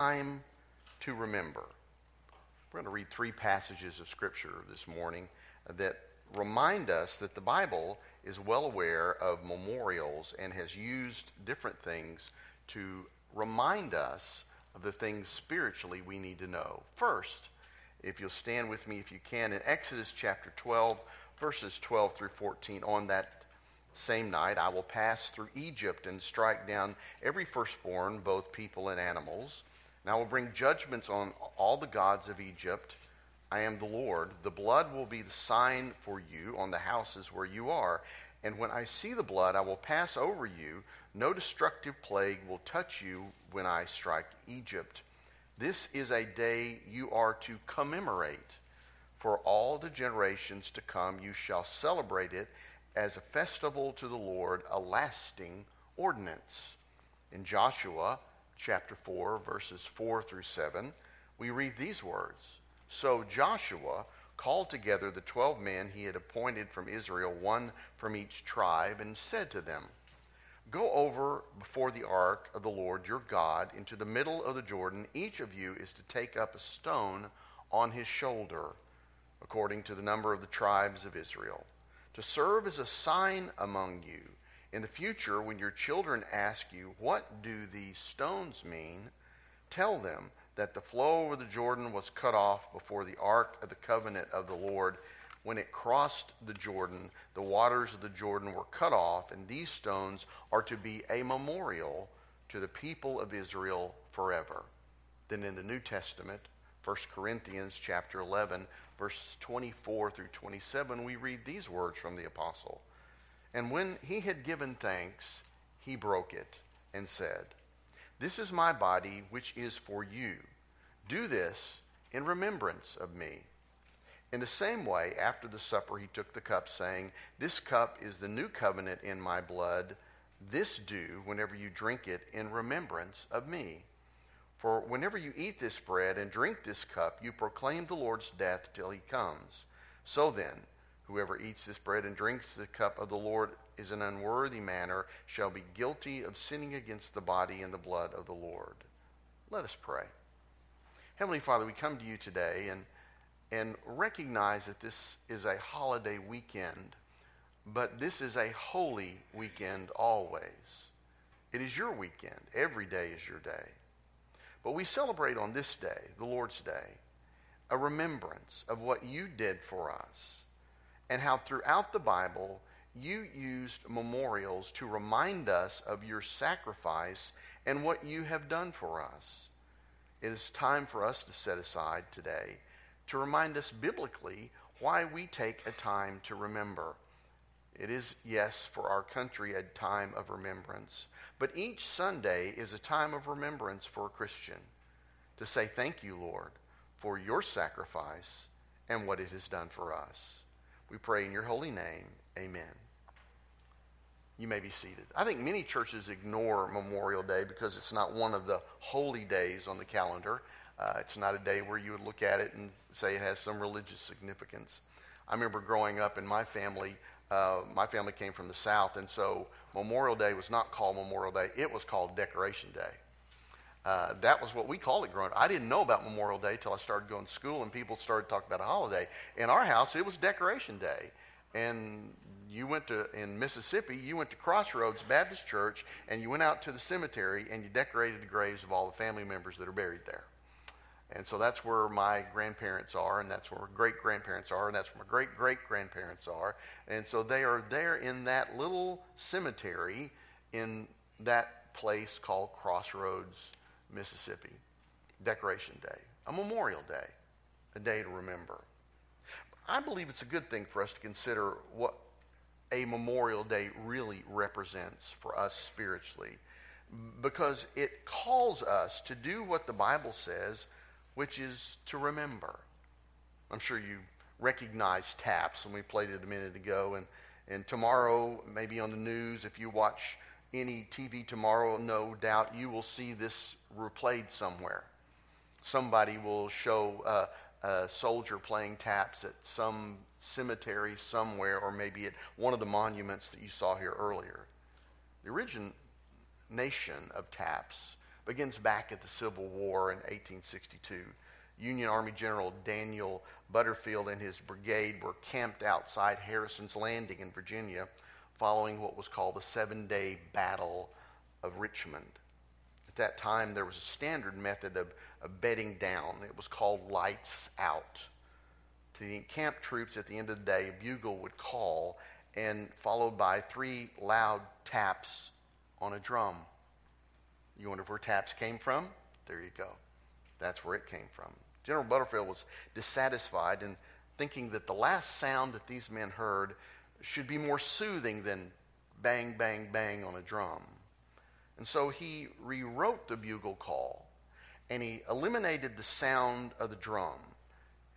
time to remember. We're going to read three passages of Scripture this morning that remind us that the Bible is well aware of memorials and has used different things to remind us of the things spiritually we need to know. First, if you'll stand with me if you can, in Exodus chapter 12, verses 12 through 14, on that same night I will pass through Egypt and strike down every firstborn, both people and animals. I will bring judgments on all the gods of Egypt. I am the Lord. The blood will be the sign for you on the houses where you are. And when I see the blood, I will pass over you. No destructive plague will touch you when I strike Egypt. This is a day you are to commemorate. For all the generations to come, you shall celebrate it as a festival to the Lord, a lasting ordinance. In Joshua chapter 4, verses 4 through 7, we read these words So Joshua called together the twelve men he had appointed from Israel, one from each tribe, and said to them, Go over before the ark of the Lord your God into the middle of the Jordan. Each of you is to take up a stone on his shoulder, according to the number of the tribes of Israel to serve as a sign among you. In the future, when your children ask you, What do these stones mean? tell them that the flow over the Jordan was cut off before the ark of the covenant of the Lord. When it crossed the Jordan, the waters of the Jordan were cut off, and these stones are to be a memorial to the people of Israel forever. Then in the New Testament, 1 Corinthians chapter 11, verses 24 through 27, we read these words from the apostle. And when he had given thanks, he broke it and said, This is my body, which is for you. Do this in remembrance of me. In the same way, after the supper, he took the cup, saying, This cup is the new covenant in my blood. This do whenever you drink it in remembrance of me. For whenever you eat this bread and drink this cup, you proclaim the Lord's death till he comes. So then, whoever eats this bread and drinks the cup of the Lord is an unworthy manner, shall be guilty of sinning against the body and the blood of the Lord. Let us pray. Heavenly Father, we come to you today and, and recognize that this is a holiday weekend, but this is a holy weekend always. It is your weekend. Every day is your day. But we celebrate on this day, the Lord's Day, a remembrance of what you did for us and how throughout the Bible you used memorials to remind us of your sacrifice and what you have done for us. It is time for us to set aside today to remind us biblically why we take a time to remember. It is, yes, for our country a time of remembrance. But each Sunday is a time of remembrance for a Christian to say, Thank you, Lord, for your sacrifice and what it has done for us. We pray in your holy name. Amen. You may be seated. I think many churches ignore Memorial Day because it's not one of the holy days on the calendar. Uh, it's not a day where you would look at it and say it has some religious significance. I remember growing up in my family, uh, my family came from the South, and so Memorial Day was not called Memorial Day, it was called Decoration Day. Uh, that was what we called it growing up. I didn't know about Memorial Day until I started going to school and people started talking about a holiday. In our house, it was Decoration Day. And you went to, in Mississippi, you went to Crossroads Baptist Church and you went out to the cemetery and you decorated the graves of all the family members that are buried there. And so that's where my grandparents are, and that's where my great grandparents are, and that's where my great great grandparents are. And so they are there in that little cemetery in that place called Crossroads, Mississippi. Decoration Day, a Memorial Day, a day to remember. I believe it's a good thing for us to consider what a Memorial Day really represents for us spiritually because it calls us to do what the Bible says which is to remember. I'm sure you recognize taps, and we played it a minute ago. And, and tomorrow, maybe on the news, if you watch any TV tomorrow, no doubt you will see this replayed somewhere. Somebody will show uh, a soldier playing taps at some cemetery somewhere, or maybe at one of the monuments that you saw here earlier. The origination of taps begins back at the Civil War in 1862. Union Army General Daniel Butterfield and his brigade were camped outside Harrison's Landing in Virginia following what was called the Seven Day Battle of Richmond. At that time, there was a standard method of, of bedding down. It was called lights out. To the encamped troops at the end of the day, a bugle would call, and followed by three loud taps on a drum. You wonder where taps came from? There you go. That's where it came from. General Butterfield was dissatisfied and thinking that the last sound that these men heard should be more soothing than bang, bang, bang on a drum. And so he rewrote the bugle call and he eliminated the sound of the drum.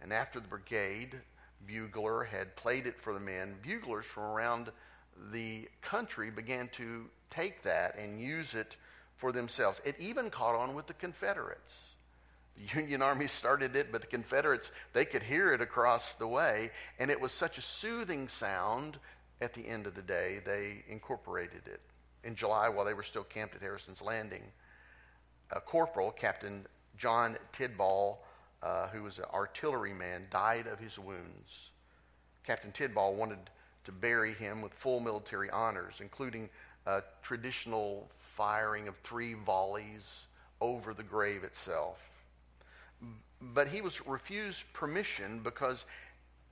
And after the brigade bugler had played it for the men, buglers from around the country began to take that and use it for themselves. It even caught on with the Confederates. The Union Army started it, but the Confederates, they could hear it across the way, and it was such a soothing sound at the end of the day, they incorporated it. In July, while they were still camped at Harrison's Landing, a corporal, Captain John Tidball, uh, who was an artilleryman, died of his wounds. Captain Tidball wanted to bury him with full military honors, including a traditional firing of three volleys over the grave itself. But he was refused permission because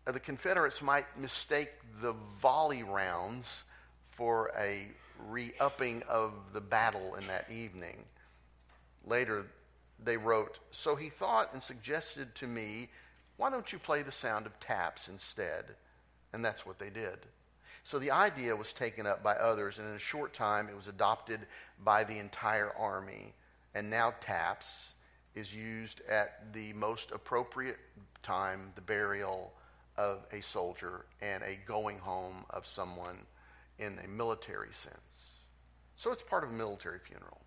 the Confederates might mistake the volley rounds for a re upping of the battle in that evening. Later, they wrote, So he thought and suggested to me, why don't you play the sound of taps instead? And that's what they did. So the idea was taken up by others, and in a short time it was adopted by the entire army. And now taps is used at the most appropriate time, the burial of a soldier and a going home of someone in a military sense. So it's part of a military funeral.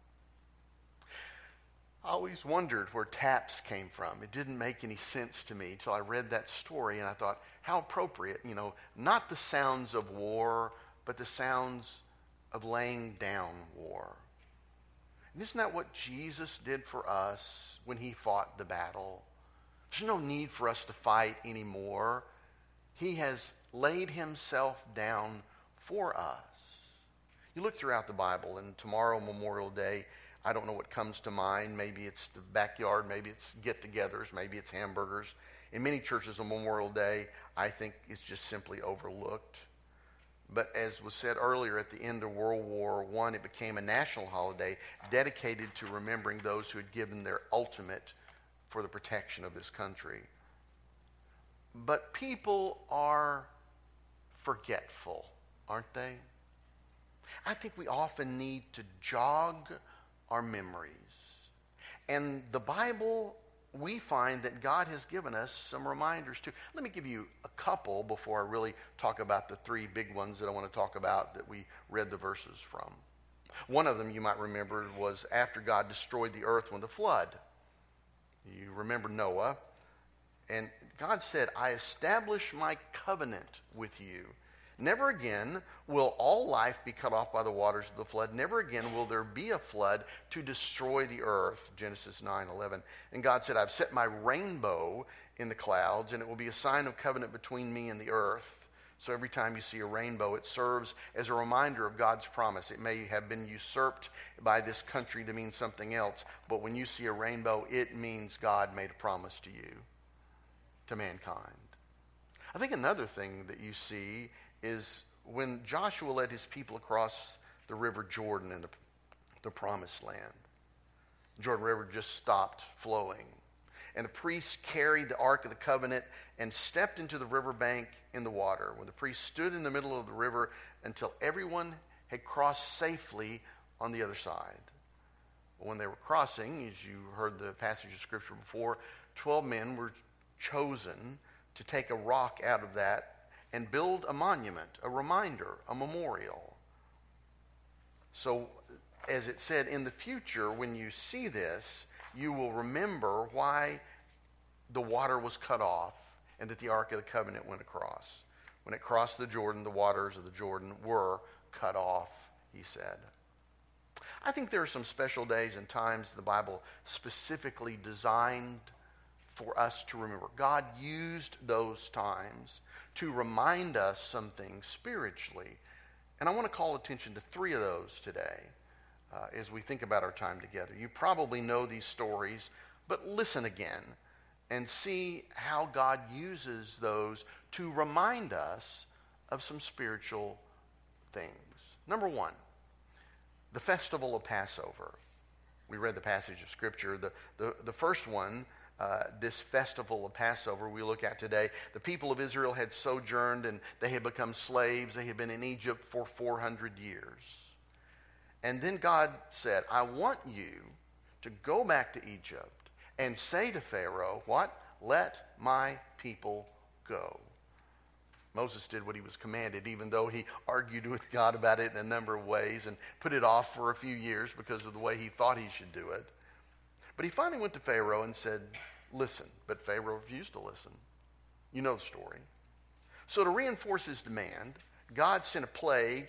I always wondered where taps came from. It didn't make any sense to me until I read that story and I thought, how appropriate, you know, not the sounds of war, but the sounds of laying down war. And isn't that what Jesus did for us when he fought the battle? There's no need for us to fight anymore. He has laid himself down for us. You look throughout the Bible, and tomorrow, Memorial Day, I don't know what comes to mind. Maybe it's the backyard, maybe it's get togethers, maybe it's hamburgers. In many churches on Memorial Day, I think it's just simply overlooked. But as was said earlier, at the end of World War I, it became a national holiday dedicated to remembering those who had given their ultimate for the protection of this country. But people are forgetful, aren't they? I think we often need to jog our memories. And the Bible, we find that God has given us some reminders too. Let me give you a couple before I really talk about the three big ones that I want to talk about that we read the verses from. One of them you might remember was after God destroyed the earth with the flood. You remember Noah. And God said, I establish my covenant with you Never again will all life be cut off by the waters of the flood. Never again will there be a flood to destroy the earth. Genesis 9 11. And God said, I've set my rainbow in the clouds, and it will be a sign of covenant between me and the earth. So every time you see a rainbow, it serves as a reminder of God's promise. It may have been usurped by this country to mean something else, but when you see a rainbow, it means God made a promise to you, to mankind. I think another thing that you see is when Joshua led his people across the river Jordan in the, the promised land. The Jordan River just stopped flowing. And the priests carried the Ark of the Covenant and stepped into the riverbank in the water. When the priests stood in the middle of the river until everyone had crossed safely on the other side. When they were crossing, as you heard the passage of Scripture before, 12 men were chosen to take a rock out of that and build a monument, a reminder, a memorial. So, as it said, in the future, when you see this, you will remember why the water was cut off and that the Ark of the Covenant went across. When it crossed the Jordan, the waters of the Jordan were cut off, he said. I think there are some special days and times the Bible specifically designed for us to remember. God used those times to remind us some things spiritually. And I want to call attention to three of those today uh, as we think about our time together. You probably know these stories, but listen again and see how God uses those to remind us of some spiritual things. Number one, the festival of Passover. We read the passage of Scripture. The, the, the first one, uh, this festival of Passover we look at today, the people of Israel had sojourned and they had become slaves. They had been in Egypt for 400 years. And then God said, I want you to go back to Egypt and say to Pharaoh, What? Let my people go. Moses did what he was commanded, even though he argued with God about it in a number of ways and put it off for a few years because of the way he thought he should do it. But he finally went to Pharaoh and said, Listen. But Pharaoh refused to listen. You know the story. So, to reinforce his demand, God sent a plague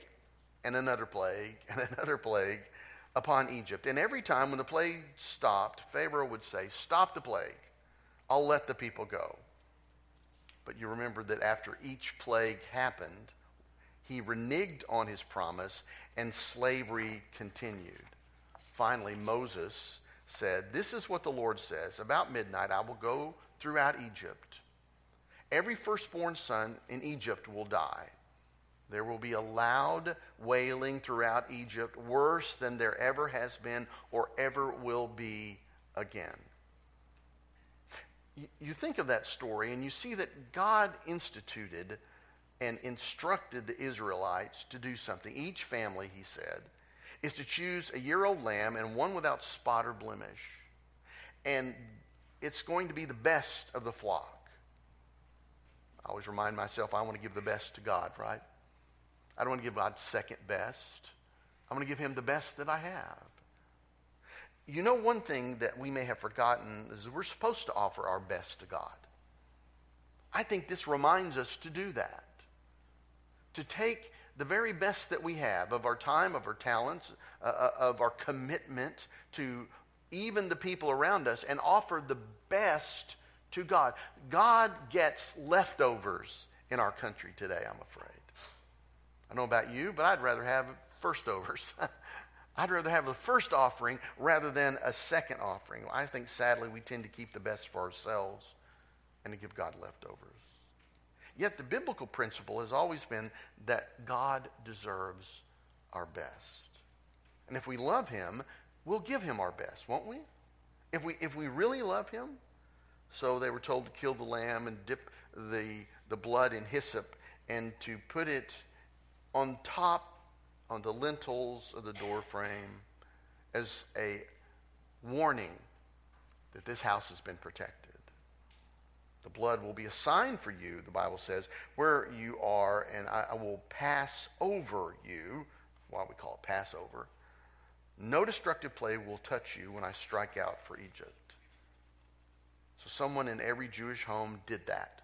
and another plague and another plague upon Egypt. And every time when the plague stopped, Pharaoh would say, Stop the plague. I'll let the people go. But you remember that after each plague happened, he reneged on his promise and slavery continued. Finally, Moses said, This is what the Lord says About midnight, I will go throughout Egypt. Every firstborn son in Egypt will die. There will be a loud wailing throughout Egypt, worse than there ever has been or ever will be again. You think of that story and you see that God instituted and instructed the Israelites to do something. Each family, he said, is to choose a year old lamb and one without spot or blemish. And it's going to be the best of the flock. I always remind myself I want to give the best to God, right? I don't want to give God second best. I want to give him the best that I have. You know, one thing that we may have forgotten is we're supposed to offer our best to God. I think this reminds us to do that. To take the very best that we have of our time, of our talents, uh, uh of our commitment to even the people around us, and offer the best to God. God gets leftovers in our country today, I'm afraid. I don't know about you, but I'd rather have first overs. I'd rather have the first offering rather than a second offering. I think sadly we tend to keep the best for ourselves and to give God leftovers. Yet the biblical principle has always been that God deserves our best. And if we love him, we'll give him our best, won't we? If we, if we really love him, so they were told to kill the lamb and dip the, the blood in hyssop and to put it on top, on the lintels of the door frame, as a warning that this house has been protected. The blood will be a sign for you, the Bible says, where you are, and I, I will pass over you. Why we call it Passover. No destructive plague will touch you when I strike out for Egypt. So, someone in every Jewish home did that.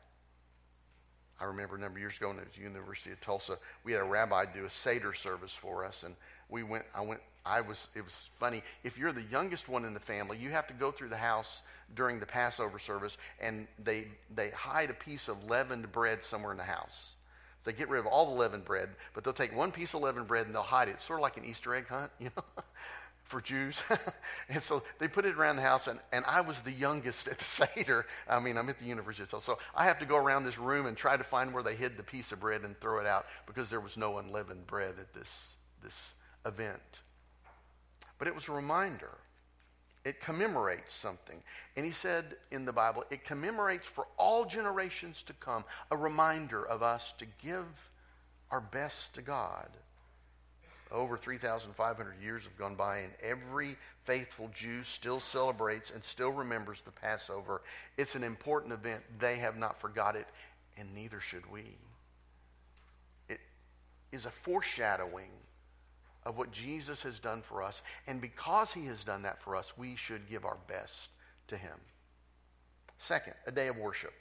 I remember a number of years ago at the University of Tulsa, we had a rabbi do a Seder service for us, and we went. I went. I was. It was funny. If you're the youngest one in the family, you have to go through the house during the Passover service, and they they hide a piece of leavened bread somewhere in the house. They get rid of all the leavened bread, but they'll take one piece of leavened bread and they'll hide it, sort of like an Easter egg hunt, you know for Jews. and so they put it around the house, and, and I was the youngest at the Seder. I mean, I'm at the University of So I have to go around this room and try to find where they hid the piece of bread and throw it out because there was no unleavened bread at this, this event. But it was a reminder. It commemorates something. And he said in the Bible, it commemorates for all generations to come a reminder of us to give our best to God. Over 3,500 years have gone by, and every faithful Jew still celebrates and still remembers the Passover. It's an important event. They have not forgot it, and neither should we. It is a foreshadowing of what Jesus has done for us, and because he has done that for us, we should give our best to him. Second, a day of worship.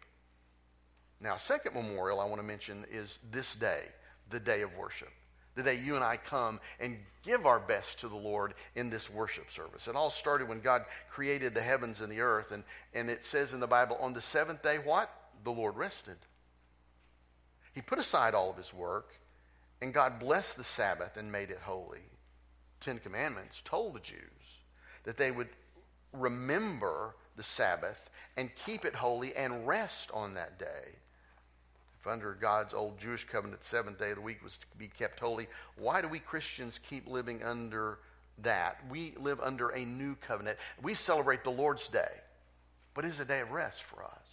Now, second memorial I want to mention is this day, the day of worship. The day you and I come and give our best to the Lord in this worship service. It all started when God created the heavens and the earth. And, and it says in the Bible, on the seventh day, what? The Lord rested. He put aside all of his work, and God blessed the Sabbath and made it holy. Ten Commandments told the Jews that they would remember the Sabbath and keep it holy and rest on that day. If under God's old Jewish covenant, seventh day of the week was to be kept holy, why do we Christians keep living under that? We live under a new covenant. We celebrate the Lord's day, but it's a day of rest for us.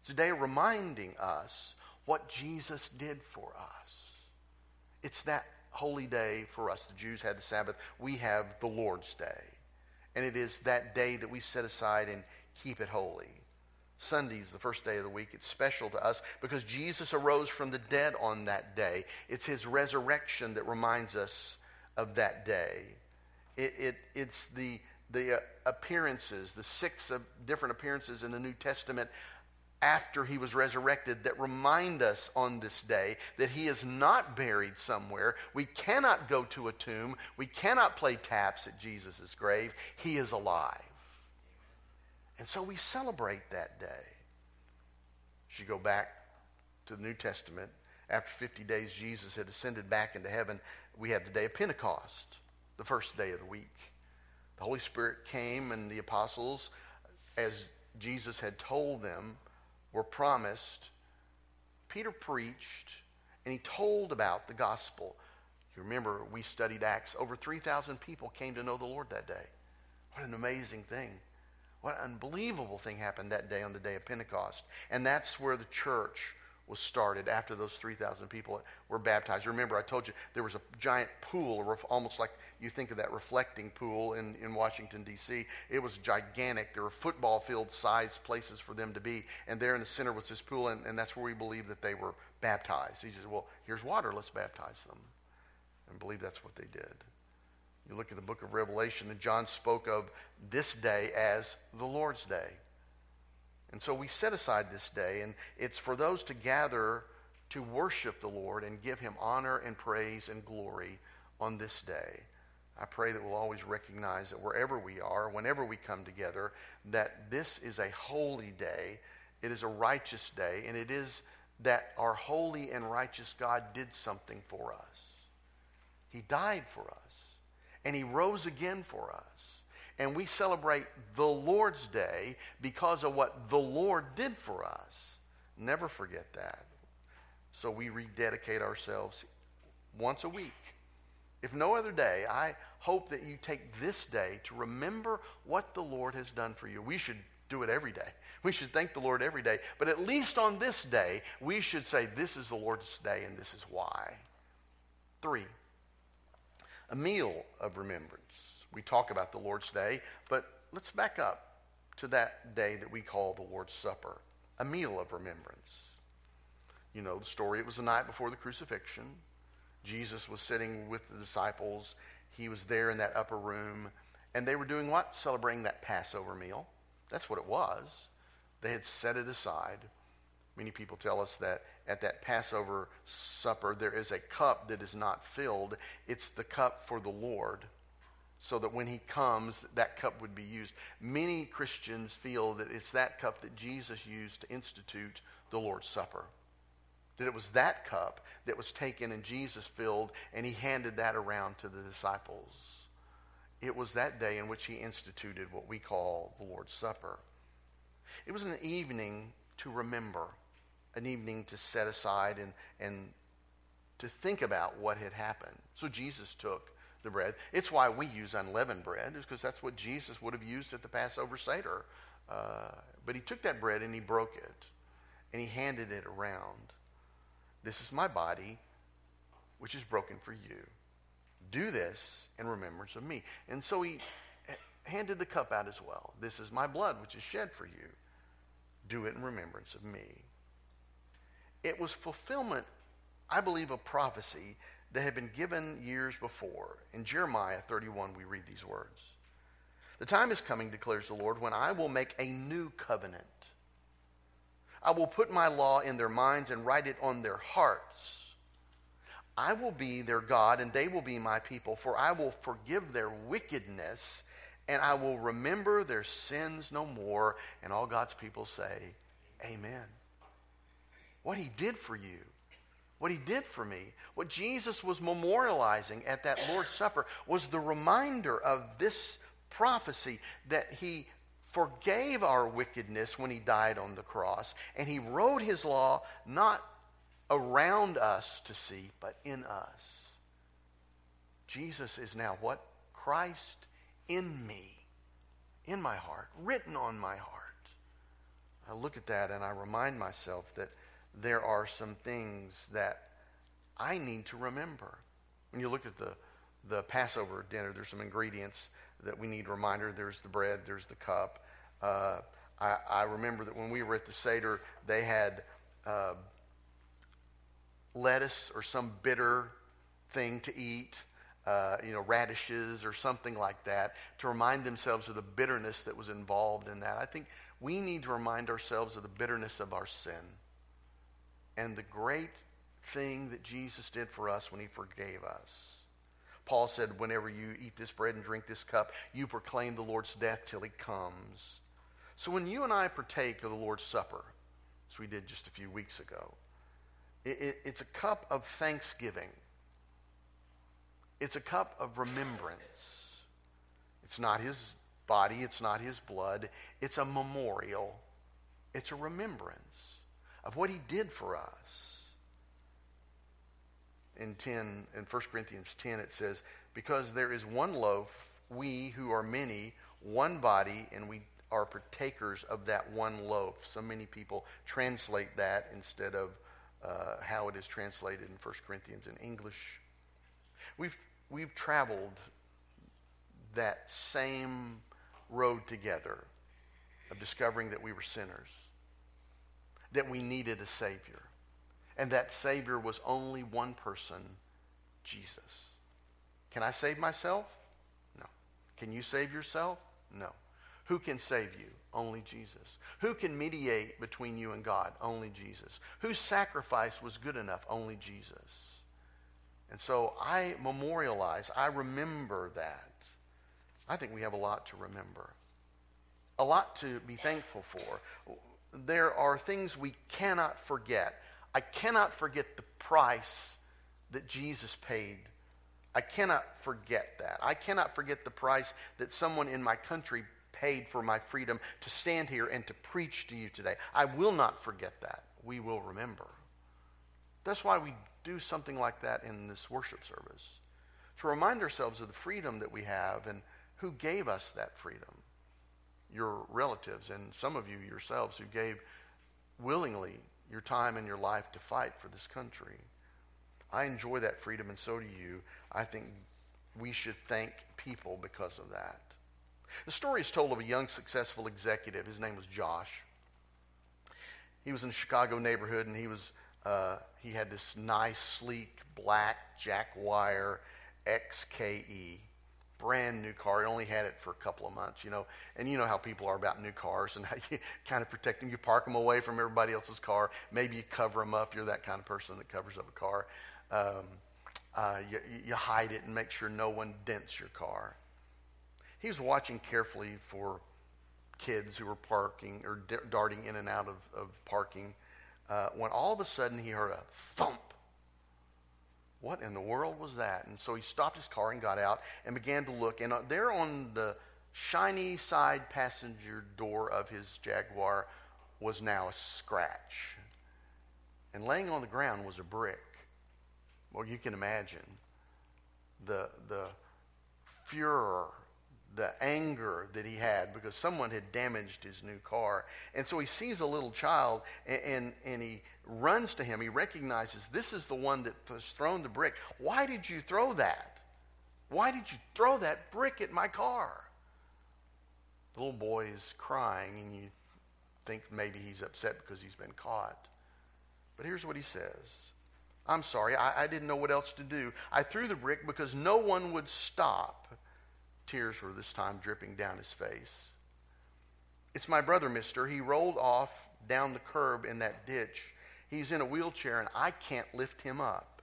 It's a day reminding us what Jesus did for us. It's that holy day for us. The Jews had the Sabbath. We have the Lord's day. And it is that day that we set aside and keep it holy. Sunday's the first day of the week. It's special to us because Jesus arose from the dead on that day. It's his resurrection that reminds us of that day. It, it, it's the, the uh, appearances, the six of different appearances in the New Testament after he was resurrected that remind us on this day that he is not buried somewhere. We cannot go to a tomb. We cannot play taps at Jesus' grave. He is alive. And so we celebrate that day. As you go back to the New Testament, after 50 days, Jesus had ascended back into heaven. We have the day of Pentecost, the first day of the week. The Holy Spirit came, and the apostles, as Jesus had told them, were promised. Peter preached, and he told about the gospel. You remember, we studied Acts. Over 3,000 people came to know the Lord that day. What an amazing thing. What an unbelievable thing happened that day on the day of Pentecost. And that's where the church was started after those 3,000 people were baptized. Remember, I told you there was a giant pool, almost like you think of that reflecting pool in, in Washington, D.C. It was gigantic. There were football field sized places for them to be. And there in the center was this pool, and, and that's where we believe that they were baptized. He says, Well, here's water, let's baptize them. And believe that's what they did. You look at the book of Revelation, and John spoke of this day as the Lord's day. And so we set aside this day, and it's for those to gather to worship the Lord and give him honor and praise and glory on this day. I pray that we'll always recognize that wherever we are, whenever we come together, that this is a holy day. It is a righteous day, and it is that our holy and righteous God did something for us. He died for us and he rose again for us. And we celebrate the Lord's Day because of what the Lord did for us. Never forget that. So we rededicate ourselves once a week. If no other day, I hope that you take this day to remember what the Lord has done for you. We should do it every day. We should thank the Lord every day. But at least on this day, we should say, This is the Lord's day and this is why. Three, a meal of remembrance. We talk about the Lord's Day, but let's back up to that day that we call the Lord's Supper, a meal of remembrance. You know the story. It was the night before the crucifixion. Jesus was sitting with the disciples. He was there in that upper room. And they were doing what? Celebrating that Passover meal. That's what it was. They had set it aside. Many people tell us that at that Passover supper, there is a cup that is not filled. It's the cup for the Lord, so that when He comes, that cup would be used. Many Christians feel that it's that cup that Jesus used to institute the Lord's Supper. That it was that cup that was taken and Jesus filled, and He handed that around to the disciples. It was that day in which He instituted what we call the Lord's Supper. It was an evening to remember an evening to set aside and, and to think about what had happened. So Jesus took the bread. It's why we use unleavened bread, is because that's what Jesus would have used at the Passover Seder. Uh, but he took that bread and he broke it and he handed it around. This is my body, which is broken for you. Do this in remembrance of me. And so he handed the cup out as well. This is my blood, which is shed for you. Do it in remembrance of me. It was fulfillment, I believe, of prophecy that had been given years before. In Jeremiah 31, we read these words The time is coming, declares the Lord, when I will make a new covenant. I will put my law in their minds and write it on their hearts. I will be their God, and they will be my people, for I will forgive their wickedness, and I will remember their sins no more. And all God's people say, Amen. What he did for you, what he did for me, what Jesus was memorializing at that Lord's Supper was the reminder of this prophecy that he forgave our wickedness when he died on the cross, and he wrote his law not around us to see, but in us. Jesus is now what? Christ in me, in my heart, written on my heart. I look at that and I remind myself that there are some things that I need to remember. When you look at the, the Passover dinner, there's some ingredients that we need a reminder. There's the bread, there's the cup. Uh, I, I, remember that when we were at the Seder, they had uh, lettuce or some bitter thing to eat, uh, you know, radishes or something like that, to remind themselves of the bitterness that was involved in that. I think we need to remind ourselves of the bitterness of our sin and the great thing that Jesus did for us when he forgave us. Paul said, Whenever you eat this bread and drink this cup, you proclaim the Lord's death till he comes. So when you and I partake of the Lord's Supper, as we did just a few weeks ago, it, it, it's a cup of thanksgiving. It's a cup of remembrance. It's not his body, it's not his blood. It's a memorial, it's a remembrance of what he did for us. In 10 in 1 Corinthians 10 it says, "Because there is one loaf, we who are many, one body, and we are partakers of that one loaf." So many people translate that instead of uh, how it is translated in 1 Corinthians in English. We've, we've traveled that same road together of discovering that we were sinners, that we needed a Savior, and that Savior was only one person Jesus. Can I save myself? No. Can you save yourself? No. Who can save you? Only Jesus. Who can mediate between you and God? Only Jesus. Whose sacrifice was good enough? Only Jesus. And so I memorialize, I remember that. I think we have a lot to remember, a lot to be thankful for. There are things we cannot forget. I cannot forget the price that Jesus paid. I cannot forget that. I cannot forget the price that someone in my country paid for my freedom to stand here and to preach to you today. I will not forget that. We will remember. That's why we do something like that in this worship service to remind ourselves of the freedom that we have and who gave us that freedom. Your relatives and some of you yourselves who gave willingly your time and your life to fight for this country. I enjoy that freedom, and so do you. I think we should thank people because of that. The story is told of a young, successful executive. His name was Josh. He was in a Chicago neighborhood, and he was uh, he had this nice, sleek, black Jaguar XKE, brand new car. He only had it for a couple of months, you know. And you know how people are about new cars and how you kind of protect them. You park them away from everybody else's car. Maybe you cover them up. You're that kind of person that covers up a car. Um, uh, you, you hide it and make sure no one dents your car. He was watching carefully for kids who were parking or darting in and out of, of parking uh, when all of a sudden he heard a thump. What in the world was that? And so he stopped his car and got out and began to look. And uh, there on the shiny side passenger door of his Jaguar was now a scratch. And laying on the ground was a brick. Well, you can imagine the, the furor the anger that he had because someone had damaged his new car. And so he sees a little child and, and, and, he runs to him. He recognizes this is the one that has thrown the brick. Why did you throw that? Why did you throw that brick at my car? The little boy is crying, and you think maybe he's upset because he's been caught. But here's what he says I'm sorry, I, I didn't know what else to do. I threw the brick because no one would stop Tears were this time dripping down his face. It's my brother, mister. He rolled off down the curb in that ditch. He's in a wheelchair, and I can't lift him up.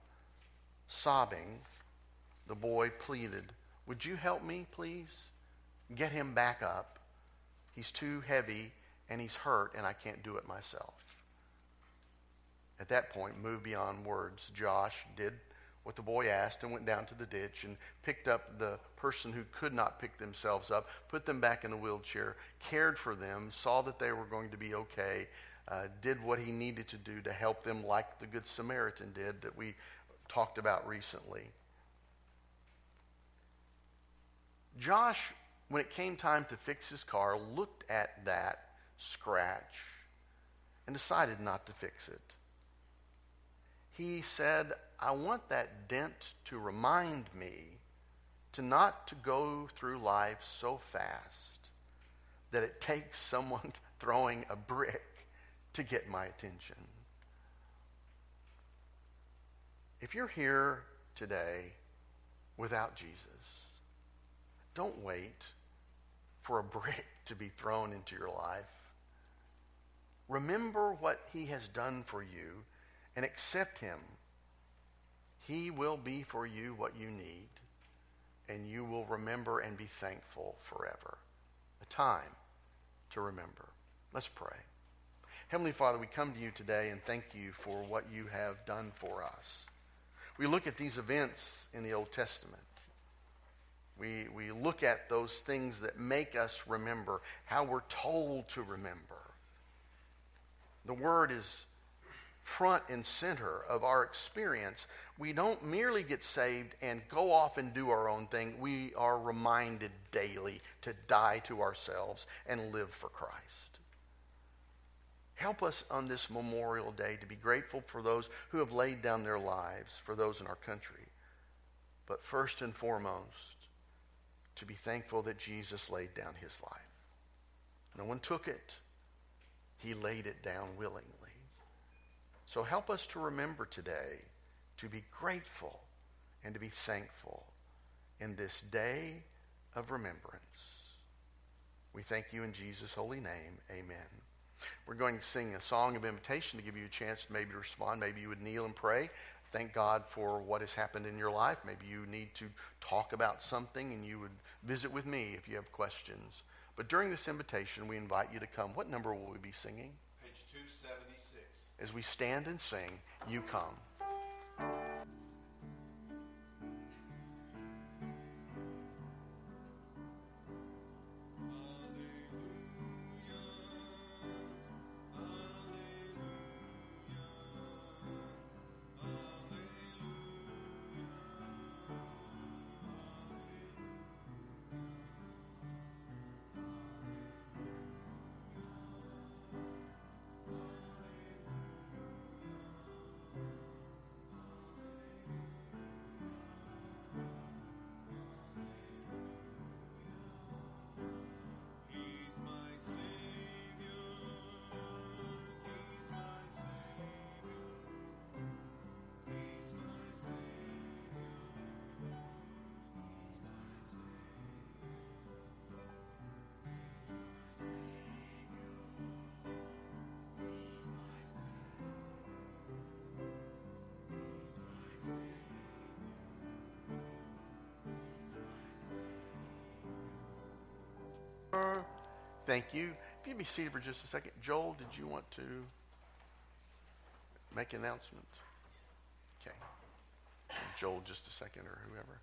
Sobbing, the boy pleaded, Would you help me, please? Get him back up. He's too heavy and he's hurt, and I can't do it myself. At that point, moved beyond words, Josh did what the boy asked and went down to the ditch and picked up the person who could not pick themselves up, put them back in the wheelchair, cared for them, saw that they were going to be okay, uh, did what he needed to do to help them, like the Good Samaritan did that we talked about recently. Josh, when it came time to fix his car, looked at that scratch and decided not to fix it. He said, I want that dent to remind me to not to go through life so fast that it takes someone throwing a brick to get my attention. If you're here today without Jesus, don't wait for a brick to be thrown into your life. Remember what he has done for you and accept him he will be for you what you need, and you will remember and be thankful forever. A time to remember. Let's pray. Heavenly Father, we come to you today and thank you for what you have done for us. We look at these events in the Old Testament. We, we look at those things that make us remember, how we're told to remember. The Word is front and center of our experience. We don't merely get saved and go off and do our own thing. We are reminded daily to die to ourselves and live for Christ. Help us on this Memorial Day to be grateful for those who have laid down their lives for those in our country. But first and foremost, to be thankful that Jesus laid down his life. No one took it, he laid it down willingly. So help us to remember today to be grateful and to be thankful in this day of remembrance. We thank you in Jesus' holy name. Amen. We're going to sing a song of invitation to give you a chance to maybe respond. Maybe you would kneel and pray. Thank God for what has happened in your life. Maybe you need to talk about something and you would visit with me if you have questions. But during this invitation, we invite you to come. What number will we be singing? Page 276 as we stand and sing, You Come. Thank you. If you'd be seated for just a second. Joel, did you want to make an announcement? Okay. Joel, just a second, or whoever.